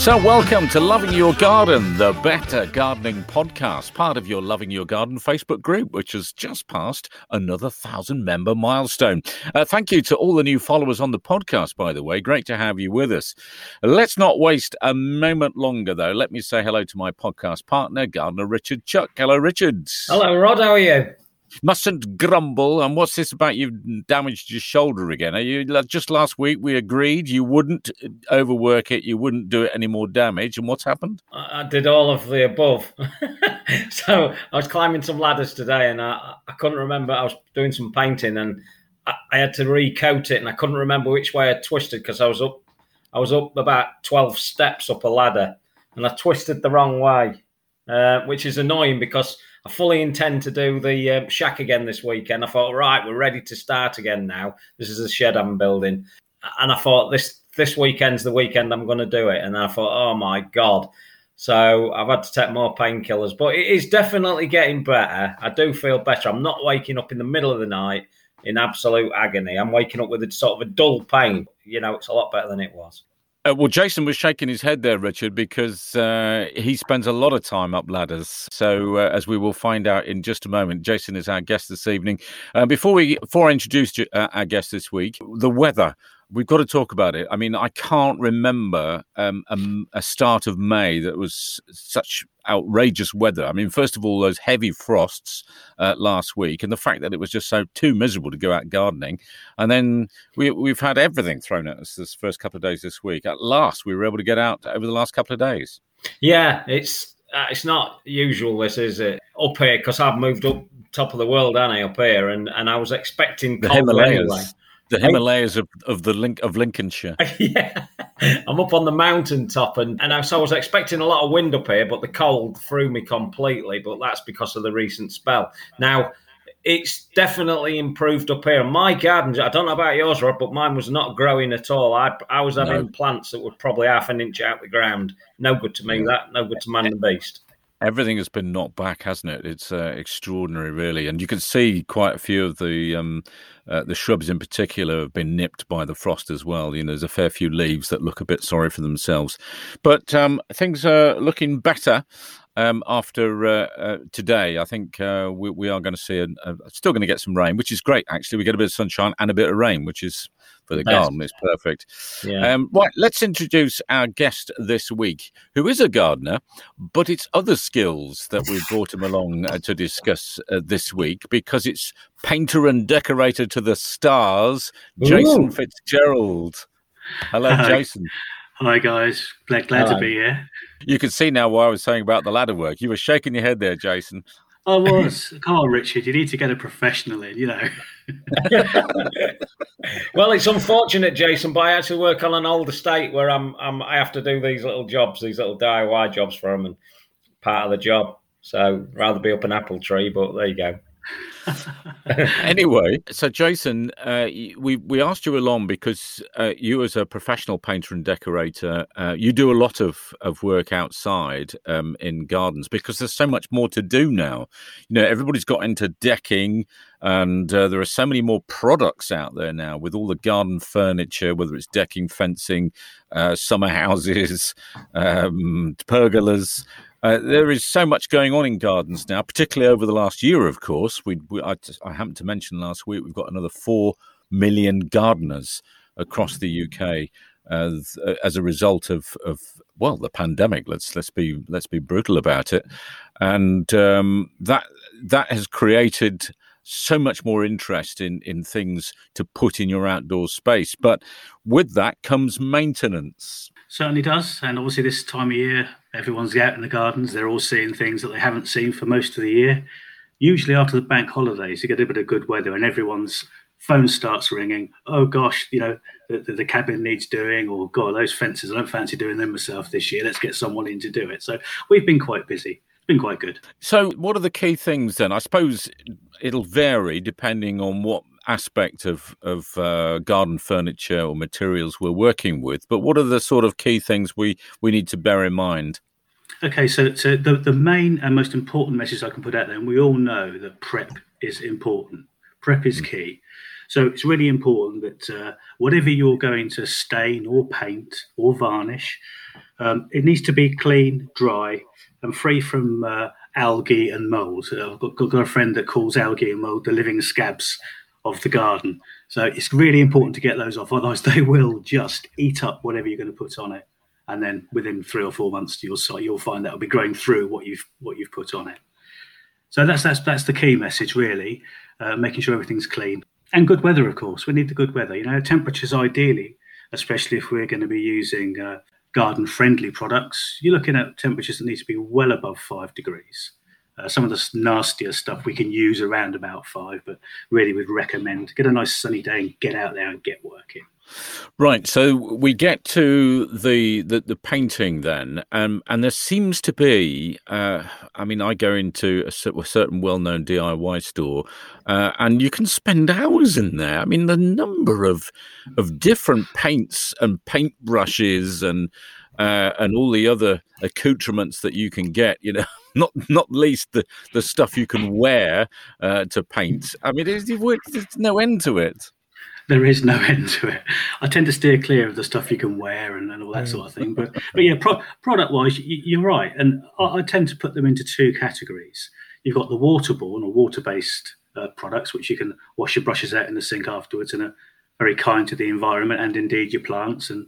So, welcome to Loving Your Garden, the Better Gardening Podcast, part of your Loving Your Garden Facebook group, which has just passed another thousand member milestone. Uh, thank you to all the new followers on the podcast, by the way. Great to have you with us. Let's not waste a moment longer, though. Let me say hello to my podcast partner, Gardener Richard Chuck. Hello, Richard. Hello, Rod. How are you? Mustn't grumble. And what's this about You've damaged your shoulder again? Are you just last week we agreed you wouldn't uh, overwork it, you wouldn't do it any more damage, and what's happened? I did all of the above. so I was climbing some ladders today, and I, I couldn't remember. I was doing some painting, and I, I had to recoat it, and I couldn't remember which way I twisted because I was up. I was up about twelve steps up a ladder, and I twisted the wrong way, uh, which is annoying because I fully intend to do the um, shack again this weekend. I thought, right, we're ready to start again now. This is a shed I'm building, and I thought this this weekend's the weekend I'm going to do it. And I thought, oh my god. So I've had to take more painkillers, but it is definitely getting better. I do feel better. I'm not waking up in the middle of the night in absolute agony. I'm waking up with a sort of a dull pain. You know, it's a lot better than it was. Uh, well, Jason was shaking his head there, Richard, because uh, he spends a lot of time up ladders. So, uh, as we will find out in just a moment, Jason is our guest this evening. Uh, before we, before I introduce uh, our guest this week, the weather we've got to talk about it. I mean, I can't remember um, a, a, start of May that was such outrageous weather. I mean, first of all, those heavy frosts uh, last week, and the fact that it was just so too miserable to go out gardening, and then we, we've had everything thrown at us this first couple of days this week. At last, we were able to get out over the last couple of days. Yeah, it's uh, it's not usual. This is it up here because I've moved up top of the world, and I up here, and and I was expecting the Himalayas. Anyway the Himalayas of, of the link of Lincolnshire. yeah, I'm up on the mountain top, and and I, so I was expecting a lot of wind up here, but the cold threw me completely. But that's because of the recent spell. Now it's definitely improved up here. My gardens, I don't know about yours, Rob, but mine was not growing at all. I I was having no. plants that were probably half an inch out the ground. No good to me. That no good to man and beast everything has been knocked back, hasn't it? It's uh, extraordinary, really, and you can see quite a few of the um, uh, the shrubs in particular have been nipped by the frost as well. You know, there's a fair few leaves that look a bit sorry for themselves, but um, things are looking better. Um, after uh, uh, today, I think uh, we, we, are going to see a, a, still going to get some rain, which is great. Actually, we get a bit of sunshine and a bit of rain, which is for the garden. It's perfect. Yeah. Um, right, let's introduce our guest this week, who is a gardener, but it's other skills that we've brought him along uh, to discuss uh, this week because it's painter and decorator to the stars, Jason Ooh. Fitzgerald. Hello, Jason. Hi guys, glad glad to be here. You can see now why I was saying about the ladder work. You were shaking your head there, Jason. I was. Come on, Richard. You need to get a professional in, you know. well, it's unfortunate, Jason, but I actually work on an old estate where I'm, I'm I have to do these little jobs, these little DIY jobs for them, and part of the job. So rather be up an apple tree, but there you go. anyway, so Jason, uh, we we asked you along because uh, you, as a professional painter and decorator, uh, you do a lot of of work outside um, in gardens because there's so much more to do now. You know, everybody's got into decking, and uh, there are so many more products out there now with all the garden furniture, whether it's decking, fencing, uh, summer houses, um, pergolas. Uh, there is so much going on in gardens now, particularly over the last year. Of course, we, we I, I, happened to mention last week we've got another four million gardeners across the UK as, uh, as a result of, of well the pandemic. Let's let's be let's be brutal about it, and um, that that has created so much more interest in in things to put in your outdoor space. But with that comes maintenance. Certainly does, and obviously this time of year, everyone's out in the gardens. They're all seeing things that they haven't seen for most of the year. Usually after the bank holidays, you get a bit of good weather, and everyone's phone starts ringing. Oh gosh, you know the, the, the, cabin needs doing, or God, those fences I don't fancy doing them myself this year. Let's get someone in to do it. So we've been quite busy. It's been quite good. So, what are the key things then? I suppose it'll vary depending on what aspect of of uh, garden furniture or materials we're working with. But what are the sort of key things we we need to bear in mind? Okay, so so the the main and most important message I can put out there, and we all know that prep is important. Prep is mm. key. So it's really important that uh, whatever you're going to stain or paint or varnish, Um, it needs to be clean, dry, and free from uh, algae and mold. I've got, got, a friend that calls algae and mold the living scabs of the garden. So it's really important to get those off, otherwise they will just eat up whatever you're going to put on it. And then within three or four months, you'll you'll find that will be growing through what you've what you've put on it. So that's that's that's the key message, really, uh, making sure everything's clean and good weather. Of course, we need the good weather. You know, temperatures ideally, especially if we're going to be using uh, garden friendly products, you're looking at temperatures that need to be well above five degrees. Uh, some of the nastier stuff we can use around about five, but really would recommend get a nice sunny day and get out there and get working. Right, so we get to the the, the painting then, um, and there seems to be. Uh, I mean, I go into a, certain well-known DIY store, uh, and you can spend hours in there. I mean, the number of of different paints and paint brushes and uh, and all the other accoutrements that you can get. You know, not not least the the stuff you can wear uh, to paint. I mean, there's, no end to it there is no end to it. I tend to steer clear of the stuff you can wear and, and all that sort of thing. But but yeah, pro- product wise, you, are right, and I, I, tend to put them into two categories. You've got the waterborne or water based uh, products, which you can wash your brushes out in the sink afterwards, and are very kind to the environment and indeed your plants and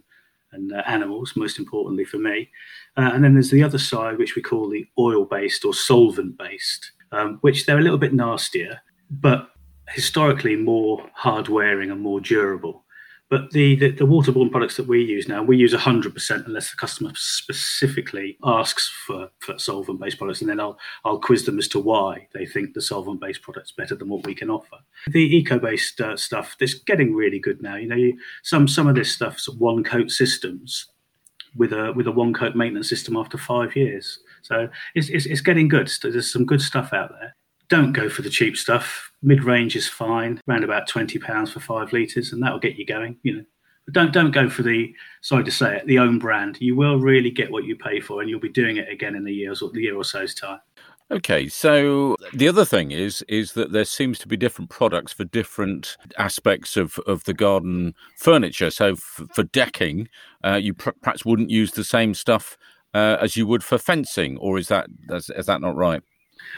and uh, animals. Most importantly for me, uh, and then there's the other side, which we call the oil based or solvent based, um, which they're a little bit nastier, but historically more hard wearing and more durable. But the, the, the, waterborne products that we use now, we use 100% unless the customer specifically asks for, for solvent based products. And then I'll, I'll quiz them as to why they think the solvent based product's better than what we can offer. The eco based uh, stuff, it's getting really good now. You know, you, some, some of this stuff's one coat systems with a, with a one coat maintenance system after five years. So it's, it's, it's getting good. There's some good stuff out there don't go for the cheap stuff. Mid range is fine, around about twenty pounds for five litres, and that'll get you going. You know, but don't don't go for the sorry to say it, the own brand. You will really get what you pay for, and you'll be doing it again in the years or the year or so's time. Okay, so the other thing is is that there seems to be different products for different aspects of, of the garden furniture. So f- for decking, uh, you pr- perhaps wouldn't use the same stuff uh, as you would for fencing, or is that is, is that not right?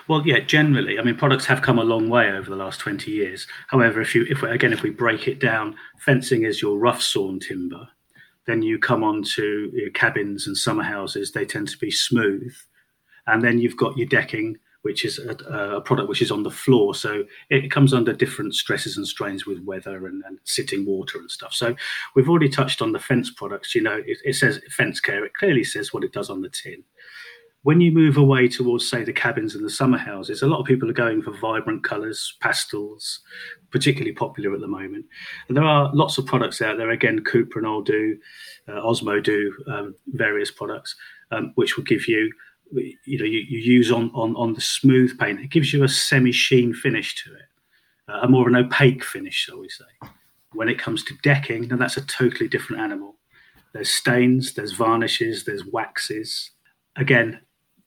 Well, yeah, generally, I mean, products have come a long way over the last twenty years. However, if you, if we, again, if we break it down, fencing is your rough sawn timber. Then you come on to your cabins and summer houses; they tend to be smooth, and then you've got your decking, which is a, a product which is on the floor. So it comes under different stresses and strains with weather and, and, sitting water and stuff. So we've already touched on the fence products. You know, it, it says fence care. It clearly says what it does on the tin when you move away towards, say, the cabins and the summer houses, a lot of people are going for vibrant colours, pastels, particularly popular at the moment. And there are lots of products out there. Again, Cuprinol do, uh, Osmo do um, various products, um, which will give you, you know, you, you, use on, on on the smooth paint. It gives you a semi-sheen finish to it, uh, a more of an opaque finish, shall we say. When it comes to decking, then that's a totally different animal. There's stains, there's varnishes, there's waxes. Again,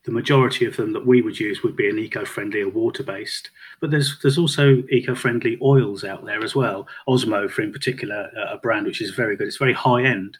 the majority of them that we would use would be an eco-friendly or water-based. But there's there's also eco-friendly oils out there as well. Osmo, for in particular, a brand which is very good. It's very high end,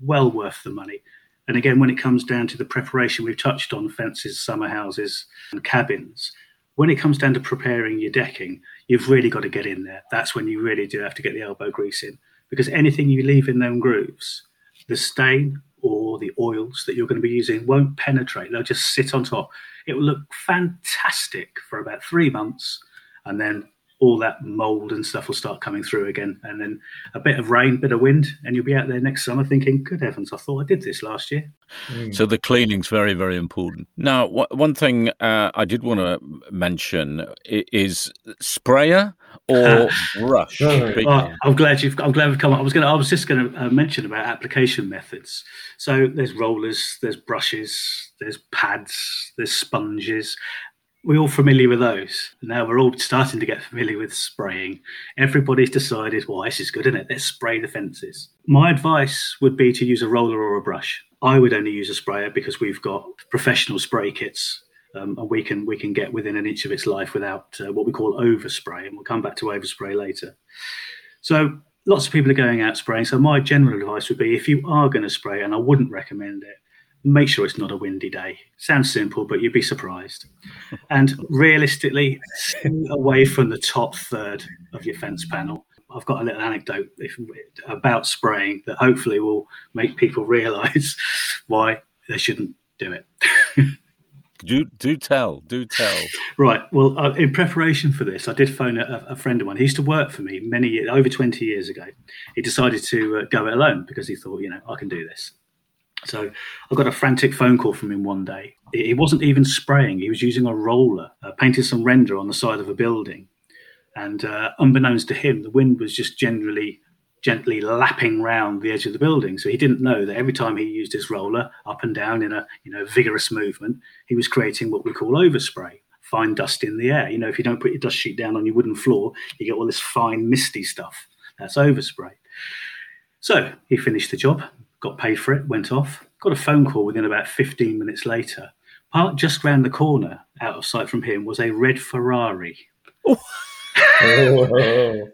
well worth the money. And again, when it comes down to the preparation, we've touched on fences, summer houses, and cabins. When it comes down to preparing your decking, you've really got to get in there. That's when you really do have to get the elbow grease in, because anything you leave in them grooves, the stain or the oils that you're going to be using won't penetrate. They'll just sit on top. It will look fantastic for about three months, and then all that mold and stuff will start coming through again. And then a bit of rain, bit of wind, and you'll be out there next summer thinking, good heavens, I thought I did this last year. Mm. So the cleaning's very, very important. Now, one thing uh, I did want to mention is sprayer or brush. well, I'm glad you've. I'm glad we've come. I was going. I was just going to uh, mention about application methods. So there's rollers, there's brushes, there's pads, there's sponges, we're all familiar with those. Now we're all starting to get familiar with spraying. Everybody's decided, well, this is good, isn't it? Let's spray the fences. My advice would be to use a roller or a brush. I would only use a sprayer because we've got professional spray kits, um, and we can we can get within an inch of its life without uh, what we call overspray, and we'll come back to overspray later. So lots of people are going out spraying. So my general advice would be, if you are going to spray, and I wouldn't recommend it, make sure it's not a windy day. Sounds simple, but you'd be surprised. And realistically, away from the top third of your fence panel. I've got a little anecdote about spraying that hopefully will make people realise why they shouldn't do it. do do tell, do tell. Right. Well, uh, in preparation for this, I did phone a, a, friend of mine. He used to work for me many years, over twenty years ago. He decided to uh, go it alone because he thought, you know, I can do this. So I got a frantic phone call from him one day. He wasn't even spraying; he was using a roller, uh, some render on the side of a building. And uh, unbeknownst to him, the wind was just generally gently lapping round the edge of the building. So he didn't know that every time he used his roller up and down in a you know vigorous movement, he was creating what we call overspray, fine dust in the air. You know, if you don't put your dust sheet down on your wooden floor, you get all this fine misty stuff. That's overspray. So he finished the job, got paid for it, went off, got a phone call within about 15 minutes later. Parked just round the corner, out of sight from him, was a red Ferrari. Oh.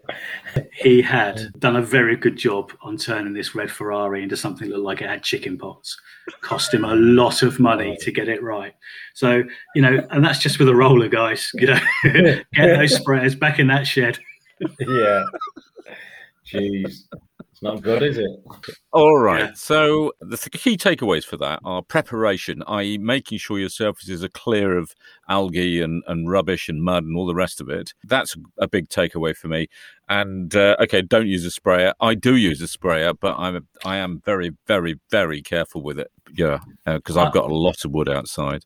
he had done a very good job on turning this red Ferrari into something that looked like it had chicken pots. Cost him a lot of money to get it right. So, you know, and that's just with a roller, guys. You know, get those sprayers back in that shed. yeah. Jeez. It's not good, is it? All right. Yeah. So the key takeaways for that are preparation, i.e., making sure your surfaces are clear of algae and, and rubbish and mud and all the rest of it. That's a big takeaway for me. And uh, okay, don't use a sprayer. I do use a sprayer, but I'm I am very very very careful with it. Yeah, because uh, I've got a lot of wood outside.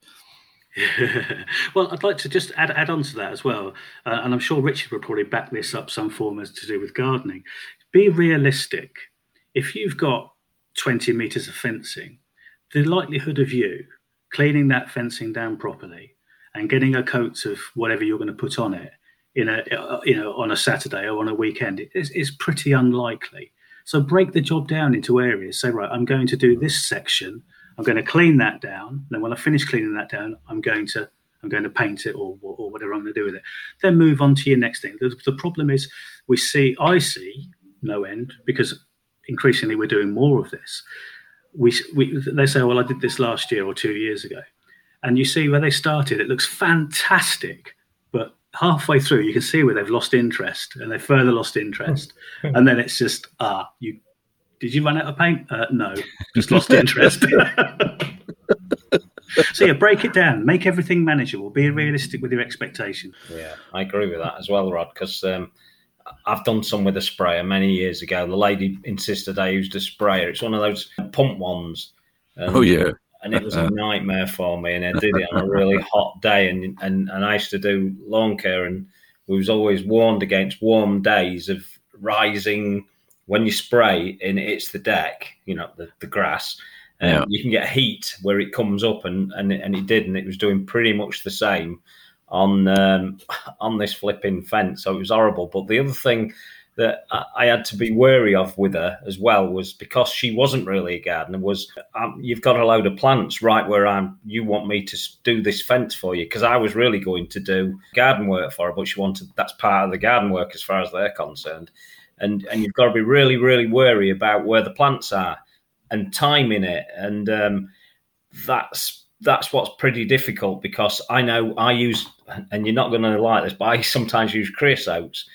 well, I'd like to just add add on to that as well, uh, and I'm sure Richard would probably back this up some form as to do with gardening be realistic. If you've got 20 meters of fencing, the likelihood of you cleaning that fencing down properly and getting a coat of whatever you're going to put on it in a you know on a Saturday or on a weekend is, is pretty unlikely. So break the job down into areas. Say right, I'm going to do this section. I'm going to clean that down. Then when I finish cleaning that down, I'm going to I'm going to paint it or, or whatever I'm going to do with it. Then move on to your next thing. The, the problem is we see I see no end because increasingly we're doing more of this. We, we they say, well, I did this last year or two years ago, and you see where they started. It looks fantastic, but halfway through, you can see where they've lost interest, and they've further lost interest, and then it's just ah, you did you run out of paint? Uh, no, just lost interest. so yeah, break it down, make everything manageable, be realistic with your expectations. Yeah, I agree with that as well, Rod, because. Um, I've done some with a sprayer many years ago. The lady insisted I used a sprayer. It's one of those pump ones. And, oh yeah. And it was a nightmare for me. And I did it on a really hot day. And, and and I used to do lawn care, and we was always warned against warm days of rising when you spray and it's the deck, you know, the, the grass. Um, yeah. You can get heat where it comes up, and, and and it did, and it was doing pretty much the same on um, on this flipping fence. So it was horrible. But the other thing that I had to be wary of with her as well was because she wasn't really a gardener. Was um, you've got a load of plants right where I'm? You want me to do this fence for you because I was really going to do garden work for her, but she wanted that's part of the garden work as far as they're concerned. And and you've got to be really really wary about where the plants are and timing it and. Um, that's that's what's pretty difficult because I know I use, and you're not going to like this, but I sometimes use creosotes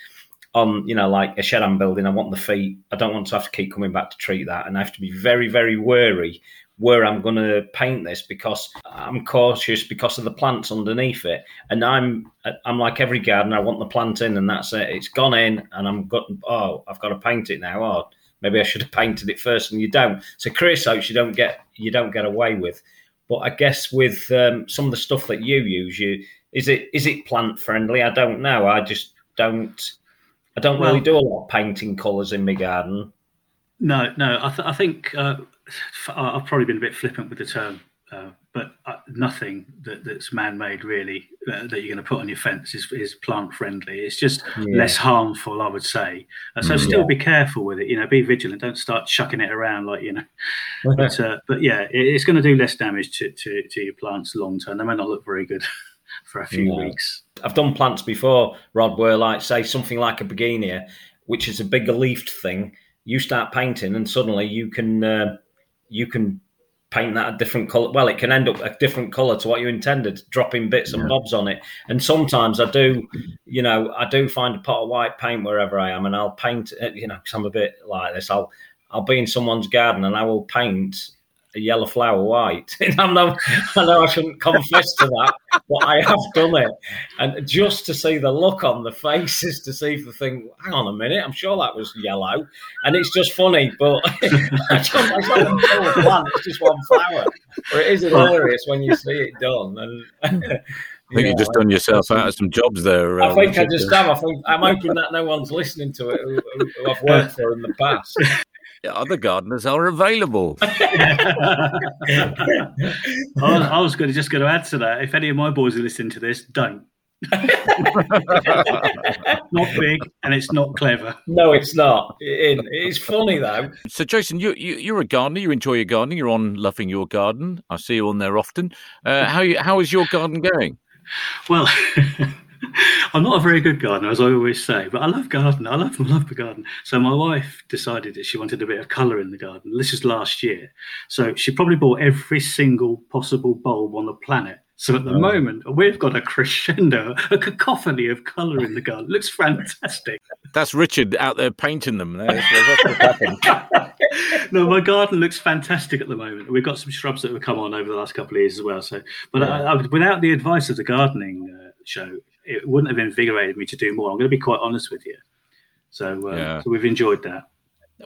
on, you know, like a shed I'm building. I want the feet. I don't want to have to keep coming back to treat that, and I have to be very, very wary where I'm going to paint this because I'm cautious because of the plants underneath it. And I'm I'm like every gardener. I want the plant in, and that's it. It's gone in, and I'm got. Oh, I've got to paint it now. Oh, maybe I should have painted it first, and you don't. So creosotes you don't get you don't get away with. But I guess with um, some of the stuff that you use, you is it is it plant friendly? I don't know. I just don't. I don't well, really do a lot of painting colours in my garden. No, no. I, th- I think uh, I've probably been a bit flippant with the term uh, nothing that, that's man-made really uh, that you're going to put on your fence is, is plant-friendly. It's just yeah. less harmful, I would say. Uh, so mm, still yeah. be careful with it. You know, be vigilant. Don't start chucking it around like you know. but uh, but yeah, it, it's going to do less damage to, to, to your plants long term. They may not look very good for a few weeks. I've done plants before, Rod, where like say something like a begonia, which is a bigger leafed thing. You start painting, and suddenly you can uh, you can paint that a different color. Well, it can end up a different color to what you intended, dropping bits and bobs on it. And sometimes I do, you know, I do find a pot of white paint wherever I am, and I'll paint. You know, because I'm a bit like this. I'll I'll be in someone's garden and I will paint a yellow flower white. I know, I know I shouldn't confess to that, but I have done it. And just to see the look on the faces, to see if they think, hang on a minute, I'm sure that was yellow. And it's just funny, but it's just one flower. But it is hilarious when you see it done. And I think you have just done yourself out of some jobs there. I um, think I just have. I think I'm hoping that no one's listening to it who, who I've worked for in the past other gardeners are available. I, I was going to just going to add to that. If any of my boys are listening to this, don't. not big and it's not clever. No, it's not. It, it's funny though. So, Jason, you, you are a gardener. You enjoy your gardening. You're on loving your garden. I see you on there often. Uh, how you, how is your garden going? Well. I'm not a very good gardener, as I always say, but I love gardening. I love, love the garden. So my wife decided that she wanted a bit of colour in the garden. This is last year. So she probably bought every single possible bulb on the planet. So at the oh. moment, we've got a crescendo, a cacophony of colour in the garden. It looks fantastic. That's Richard out there painting them. no, my garden looks fantastic at the moment. We've got some shrubs that have come on over the last couple of years as well. So, but yeah. I, I, without the advice of the gardening uh, show, it wouldn't have invigorated me to do more. I'm going to be quite honest with you. So, uh, yeah. so we've enjoyed that.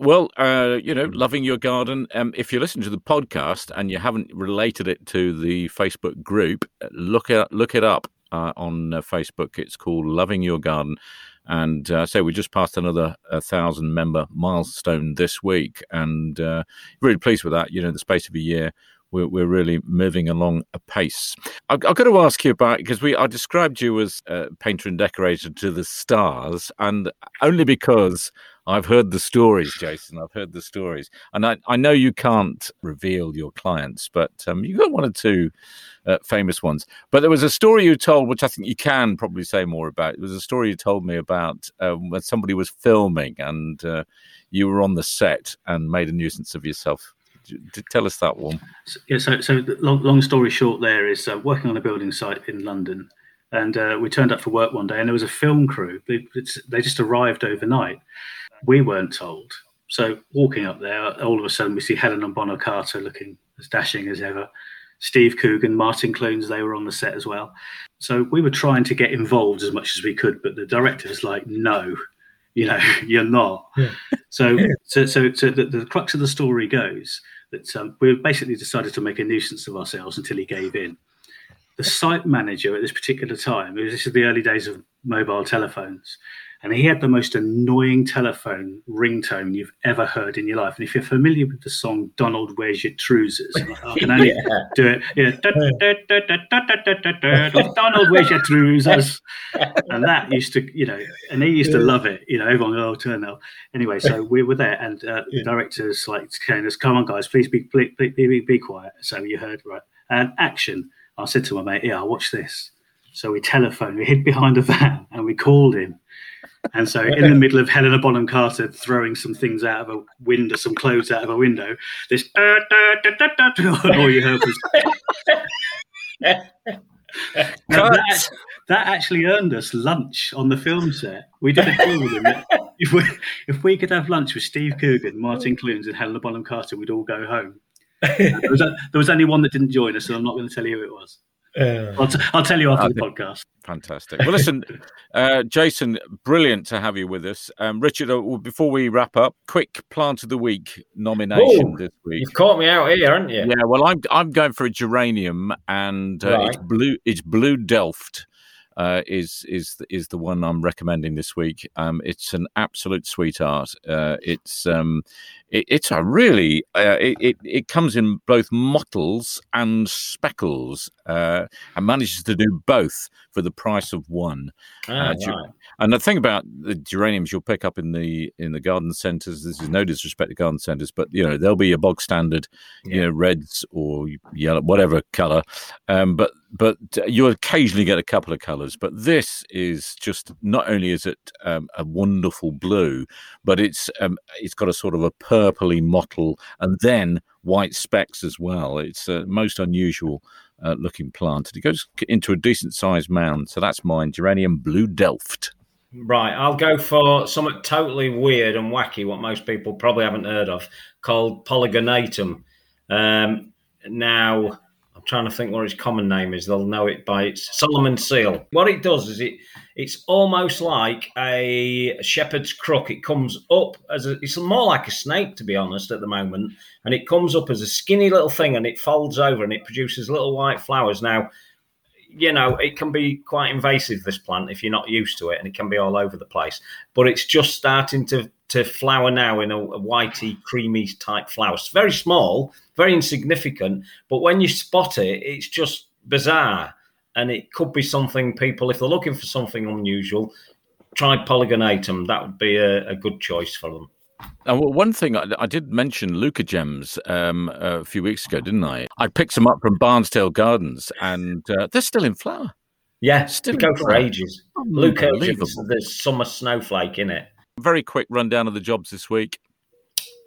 Well, uh, you know, loving your garden. Um, if you listen to the podcast and you haven't related it to the Facebook group, look it look it up uh, on uh, Facebook. It's called Loving Your Garden, and uh, so we just passed another uh, thousand member milestone this week, and uh, really pleased with that. You know, the space of a year, we're, we're really moving along a pace. I've, I've got to ask you about because we I described you as a painter and decorator to the stars, and only because I've heard the stories, Jason. I've heard the stories, and I, I know you can't reveal your clients, but um, you got one or two uh, famous ones. But there was a story you told, which I think you can probably say more about. It was a story you told me about um, when somebody was filming and uh, you were on the set and made a nuisance of yourself tell us that one. Yeah, so so long, long story short, there is uh, working on a building site in London, and uh, we turned up for work one day, and there was a film crew. They, they just arrived overnight. We weren't told. So walking up there, all of a sudden we see Helena Bonham Carter looking as dashing as ever. Steve Coogan, Martin Clunes, they were on the set as well. So we were trying to get involved as much as we could, but the director was like, "No, you know, you're not." Yeah. So, so, so, so the, the crux of the story goes that um, we basically decided to make a nuisance of ourselves until he gave in. The site manager at this particular time, this is the early days of mobile telephones, and he had the most annoying telephone ringtone you've ever heard in your life. And if you're familiar with the song "Donald, Where's Your Trousers," I can only yeah. do it. Yeah, Donald, Where's Your Trousers? And that used to, you know, and he used to love it. You know, everyone, oh, turn up. Anyway, so we were there, and uh, the directors like saying us, "Come on, guys, please be, be, be, be quiet." So you heard right and action. I said to my mate, "Yeah, I'll watch this." So we telephoned, we hid behind a van, and we called him and so, in the middle of Helena Bonham Carter throwing some things out of a window, some clothes out of a window, this da, da, da, da, da, all you heard was. that, that, actually earned us lunch on the film set. We did a deal with him. If we, if we could have lunch with Steve Coogan, Martin Clunes, and Helena Bonham Carter, we'd all go home. there, was there was only one that didn't join us, and I'm not going to tell you who it was. Uh, I'll, t- I'll, tell you after the podcast. Fantastic. Well, listen, uh, Jason, brilliant to have you with us. Um, Richard, uh, before we wrap up, quick plant of the week nomination Ooh, this week. You've caught me out here, haven't you? Yeah. Well, I'm I'm going for a geranium, and uh, right. it's blue. It's blue Delft uh, is is is the one I'm recommending this week. Um, it's an absolute sweetheart. Uh, it's um, it, it's a really uh, it, it, it comes in both mottles and speckles uh, and manages to do both for the price of one. Oh, right. And the thing about the geraniums you'll pick up in the in the garden centres. This is no disrespect to garden centres, but you know they'll be a bog standard, yeah. you know, reds or yellow, whatever colour. Um, but but you occasionally get a couple of colours. But this is just not only is it um, a wonderful blue, but it's um, it's got a sort of a purpley mottle, and then white specks as well. It's a most unusual uh, looking plant. It goes into a decent sized mound. So that's mine, Geranium Blue Delft. Right, I'll go for something totally weird and wacky, what most people probably haven't heard of, called Polygonatum. Um, now, trying to think what its common name is. They'll know it by its Solomon seal. What it does is it it's almost like a shepherd's crook. It comes up as a, it's more like a snake, to be honest, at the moment, and it comes up as a skinny little thing, and it folds over and it produces little white flowers. Now, you know, it can be quite invasive, this plant, if you're not used to it, and it can be all over the place. But it's just starting to, to flower now in a, a whitey, creamy type flower. It's very small, very insignificant, but when you spot it, it's just bizarre. And it could be something people, if they're looking for something unusual, try polygonatum. That would be a, a good choice for them. And one thing I, I did mention Leucojum um, a few weeks ago, didn't I? I picked some up from Barnsdale Gardens, and uh, they're still in flower. Yeah, still go for ages. Leucojum, there's summer snowflake in it. Very quick rundown of the jobs this week.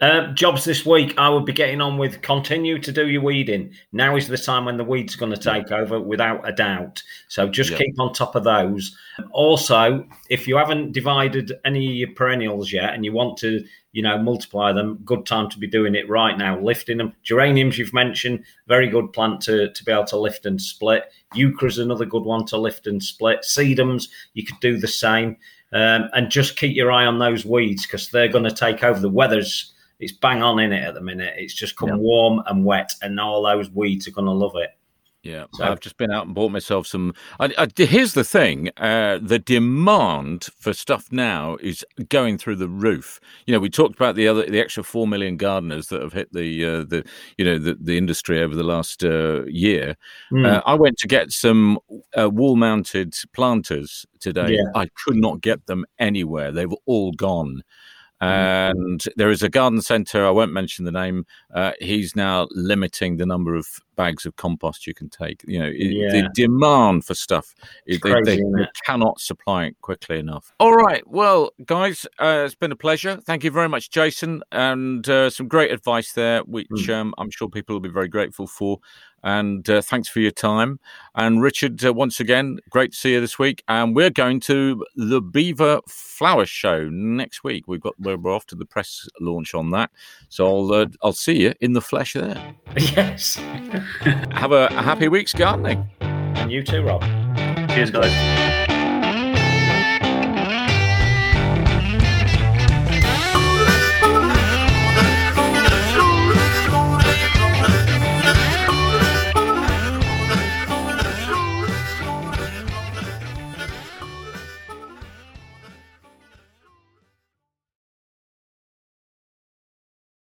Uh, jobs this week, I would be getting on with continue to do your weeding. Now is the time when the weeds are going to take over, without a doubt. So just yep. keep on top of those. Also, if you haven't divided any of your perennials yet, and you want to, you know, multiply them, good time to be doing it right now. Lifting them, geraniums you've mentioned, very good plant to to be able to lift and split. Heuchera's another good one to lift and split. Sedums, you could do the same. Um, and just keep your eye on those weeds because they're going to take over. The weather's it's bang on in it at the minute. It's just come yeah. warm and wet, and all those weeds are going to love it. Yeah, so, I've just been out and bought myself some. I, I, here's the thing: uh, the demand for stuff now is going through the roof. You know, we talked about the other, the extra four million gardeners that have hit the uh, the you know the, the industry over the last uh, year. Mm. I went to get some uh, wall-mounted planters today. Yeah. I could not get them anywhere; they've all gone. Mm-hmm. And there is a garden centre, I won't mention the name. Uh, he's now limiting the number of bags of compost you can take. You know, yeah. the demand for stuff, they, crazy, they, they cannot supply it quickly enough. All right. Well, guys, uh, it's been a pleasure. Thank you very much, Jason. And uh, some great advice there, which mm. um, I'm sure people will be very grateful for. And uh, thanks for your time. And Richard, uh, once again, great to see you this week. And we're going to the Belvoir Flower Show next week. We've got we're off to the press launch on that, so I'll uh, I'll see you in the flesh there. Yes. Have a, a happy week's gardening. And you too, Rob. Cheers, guys.